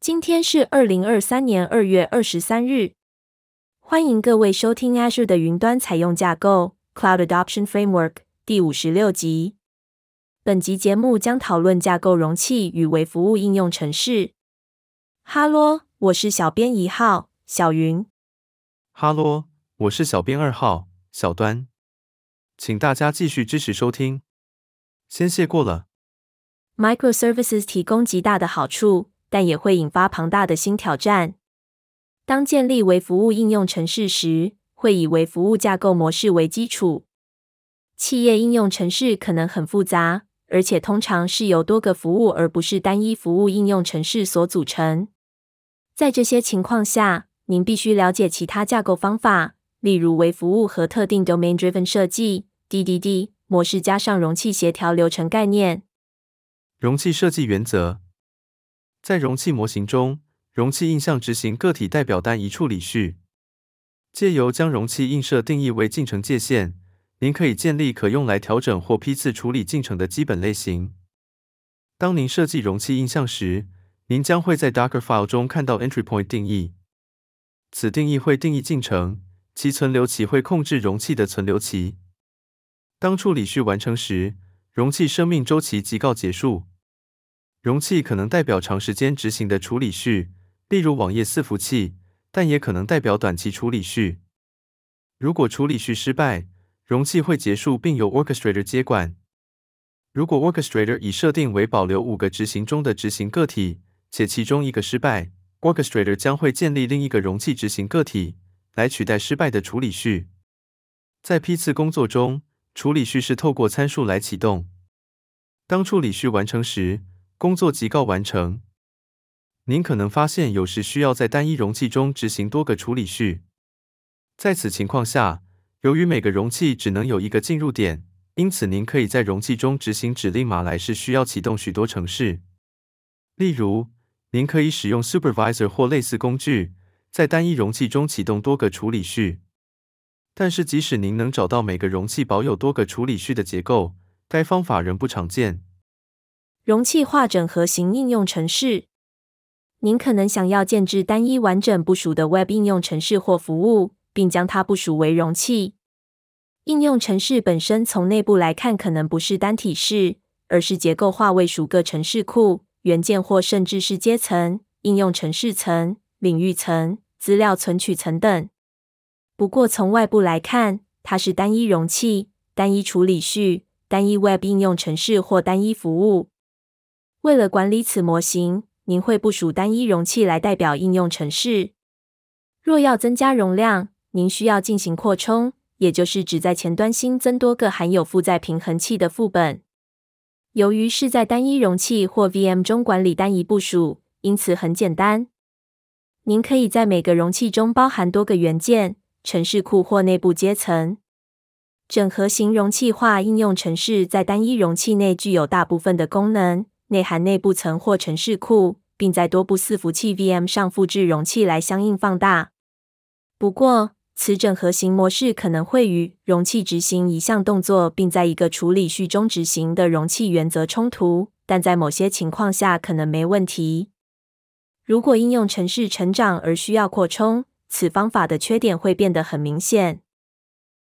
今天是二零二三年二月二十三日，欢迎各位收听 Azure 的云端采用架构 Cloud Adoption Framework 第五十六集。本集节目将讨论架构容器与微服务应用程式。哈喽，我是小编一号小云。哈喽，我是小编二号小端。请大家继续支持收听，先谢过了。Microservices 提供极大的好处。但也会引发庞大的新挑战。当建立微服务应用程式时，会以微服务架构模式为基础。企业应用程式可能很复杂，而且通常是由多个服务而不是单一服务应用程式所组成。在这些情况下，您必须了解其他架构方法，例如微服务和特定 Domain-Driven 设计 （DDD） 模式，加上容器协调流程概念。容器设计原则。在容器模型中，容器映像执行个体代表单一处理序。借由将容器映射定义为进程界限，您可以建立可用来调整或批次处理进程的基本类型。当您设计容器映像时，您将会在 Docker file 中看到 Entry Point 定义。此定义会定义进程，其存留期会控制容器的存留期。当处理序完成时，容器生命周期即告结束。容器可能代表长时间执行的处理序，例如网页伺服器，但也可能代表短期处理序。如果处理序失败，容器会结束并由 Orchestrator 接管。如果 Orchestrator 已设定为保留五个执行中的执行个体，且其中一个失败，Orchestrator 将会建立另一个容器执行个体来取代失败的处理序。在批次工作中，处理序是透过参数来启动。当处理序完成时，工作即告完成。您可能发现有时需要在单一容器中执行多个处理序。在此情况下，由于每个容器只能有一个进入点，因此您可以在容器中执行指令码来是需要启动许多程式。例如，您可以使用 Supervisor 或类似工具，在单一容器中启动多个处理序。但是，即使您能找到每个容器保有多个处理序的结构，该方法仍不常见。容器化整合型应用程式，您可能想要建置单一完整部署的 Web 应用程式或服务，并将它部署为容器。应用程式本身从内部来看可能不是单体式，而是结构化为数个程式库、元件或甚至是阶层、应用程式层、领域层、资料存取层等。不过从外部来看，它是单一容器、单一处理序、单一 Web 应用程式或单一服务。为了管理此模型，您会部署单一容器来代表应用程式。若要增加容量，您需要进行扩充，也就是指在前端新增多个含有负载平衡器的副本。由于是在单一容器或 VM 中管理单一部署，因此很简单。您可以在每个容器中包含多个元件、程式库或内部阶层。整合型容器化应用程式在单一容器内具有大部分的功能。内含内部层或程式库，并在多部伺服器 VM 上复制容器来相应放大。不过，此整合型模式可能会与容器执行一项动作并在一个处理序中执行的容器原则冲突，但在某些情况下可能没问题。如果应用程式成长而需要扩充，此方法的缺点会变得很明显。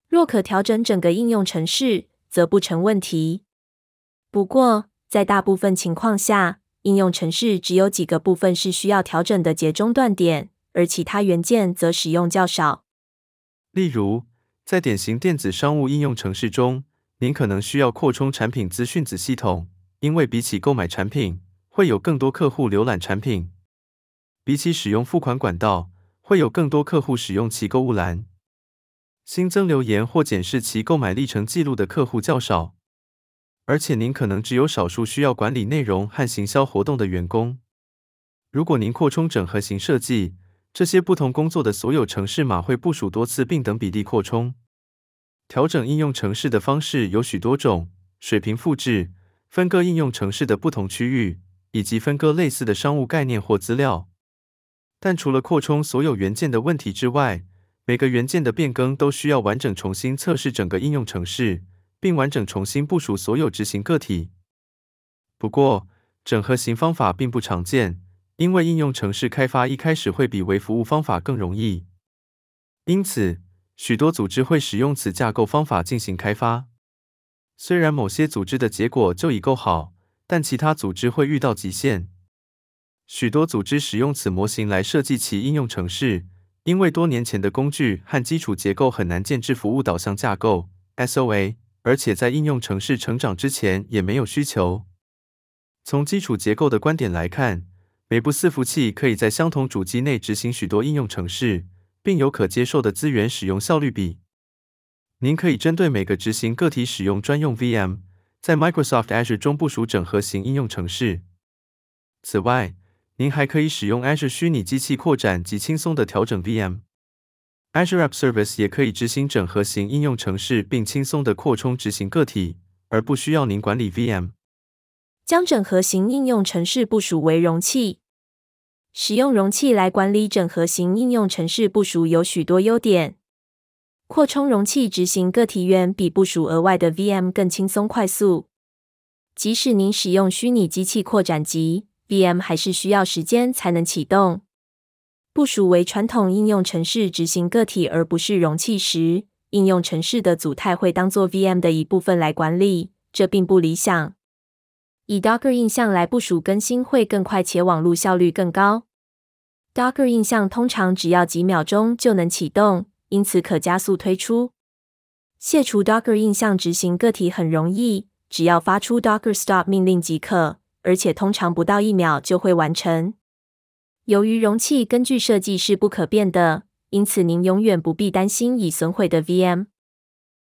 若可调整整个应用程式，则不成问题。不过，在大部分情况下，应用程式只有几个部分是需要调整的节中断点，而其他元件则使用较少。例如，在典型电子商务应用程式中，您可能需要扩充产品资讯子系统，因为比起购买产品，会有更多客户浏览产品；比起使用付款管道，会有更多客户使用其购物篮。新增留言或检视其购买历程记录的客户较少。而且您可能只有少数需要管理内容和行销活动的员工。如果您扩充整合型设计，这些不同工作的所有城市码会部署多次并等比例扩充。调整应用城市的方式有许多种：水平复制、分割应用城市的不同区域，以及分割类似的商务概念或资料。但除了扩充所有元件的问题之外，每个元件的变更都需要完整重新测试整个应用城市。并完整重新部署所有执行个体。不过，整合型方法并不常见，因为应用程式开发一开始会比微服务方法更容易，因此许多组织会使用此架构方法进行开发。虽然某些组织的结果就已够好，但其他组织会遇到极限。许多组织使用此模型来设计其应用程式，因为多年前的工具和基础结构很难建置服务导向架构 （SOA），而且在应用程式成长之前也没有需求。从基础结构的观点来看，每部伺服器可以在相同主机内执行许多应用程式，并有可接受的资源使用效率比。您可以针对每个执行个体使用专用 VM，在 Microsoft Azure 中部署整合型应用程式。此外，您还可以使用 Azure 虚拟机器扩展及轻松地调整 VM。Azure App Service 也可以执行整合型应用程式，并轻松地扩充执行个体，而不需要您管理 VM。将整合型应用程式部署为容器。使用容器来管理整合型应用程式部署有许多优点。扩充容器执行个体远比部署额外的 VM 更轻松快速。即使您使用虚拟机器扩展机，VM 还是需要时间才能启动。部署为传统应用程式执行个体而不是容器时，应用程式的组态会当做 VM 的一部分来管理，这并不理想。以 Docker 印象来部署更新会更快且网络效率更高。Docker 印象通常只要几秒钟就能启动，因此可加速推出。卸除 Docker 印象执行个体很容易，只要发出 Docker Stop 命令即可，而且通常不到一秒就会完成。由于容器根据设计是不可变的，因此您永远不必担心已损毁的 VM。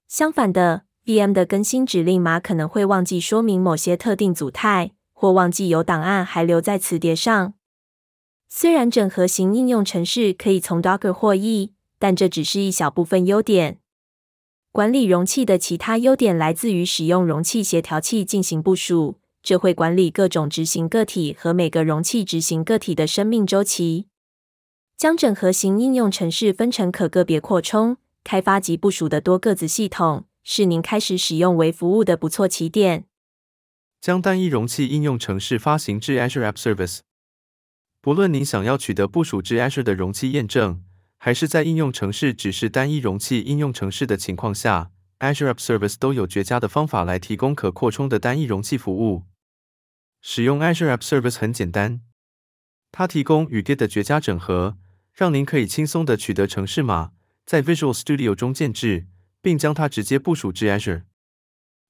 相反的，VM 的更新指令码可能会忘记说明某些特定组态，或忘记有档案还留在磁碟上。虽然整合型应用程式可以从 Docker 获益，但这只是一小部分优点。管理容器的其他优点来自于使用容器协调器进行部署，这会管理各种执行个体和每个容器执行个体的生命周期。将整合型应用程式分成可个别扩充、开发及部署的多个子系统。是您开始使用微服务的不错起点。将单一容器应用程式发行至 Azure App Service。不论您想要取得部署至 Azure 的容器验证，还是在应用程式只是单一容器应用程式的情况下，Azure App Service 都有绝佳的方法来提供可扩充的单一容器服务。使用 Azure App Service 很简单，它提供与 Git 的绝佳整合，让您可以轻松地取得程式码，在 Visual Studio 中建置。并将它直接部署至 Azure。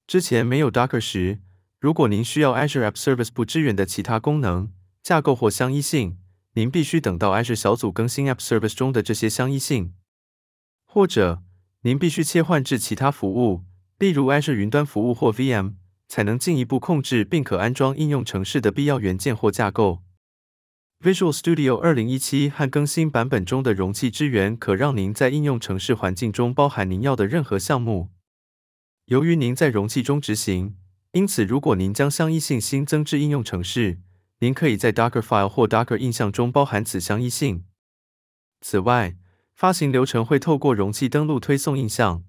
之前没有 Docker 时，如果您需要 Azure App Service 不支援的其他功能、架构或相依性，您必须等到 Azure 小组更新 App Service 中的这些相依性，或者您必须切换至其他服务，例如 Azure 云端服务或 VM，才能进一步控制并可安装应用程式的必要元件或架构。Visual Studio 2017和更新版本中的容器支援，可让您在应用程式环境中包含您要的任何项目。由于您在容器中执行，因此如果您将相依性新增至应用程式，您可以在 Dockerfile 或 Docker 印象中包含此相依性。此外，发行流程会透过容器登录推送印象，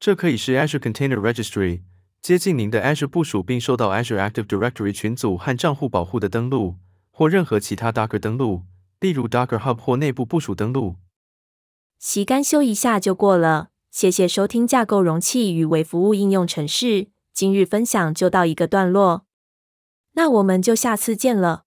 这可以是 Azure Container Registry，接近您的 Azure 部署并受到 Azure Active Directory 群组和账户保护的登录。或任何其他 Docker 登录，例如 Docker Hub 或内部部署登录。洗干修一下就过了，谢谢收听架构容器与微服务应用程式。今日分享就到一个段落，那我们就下次见了。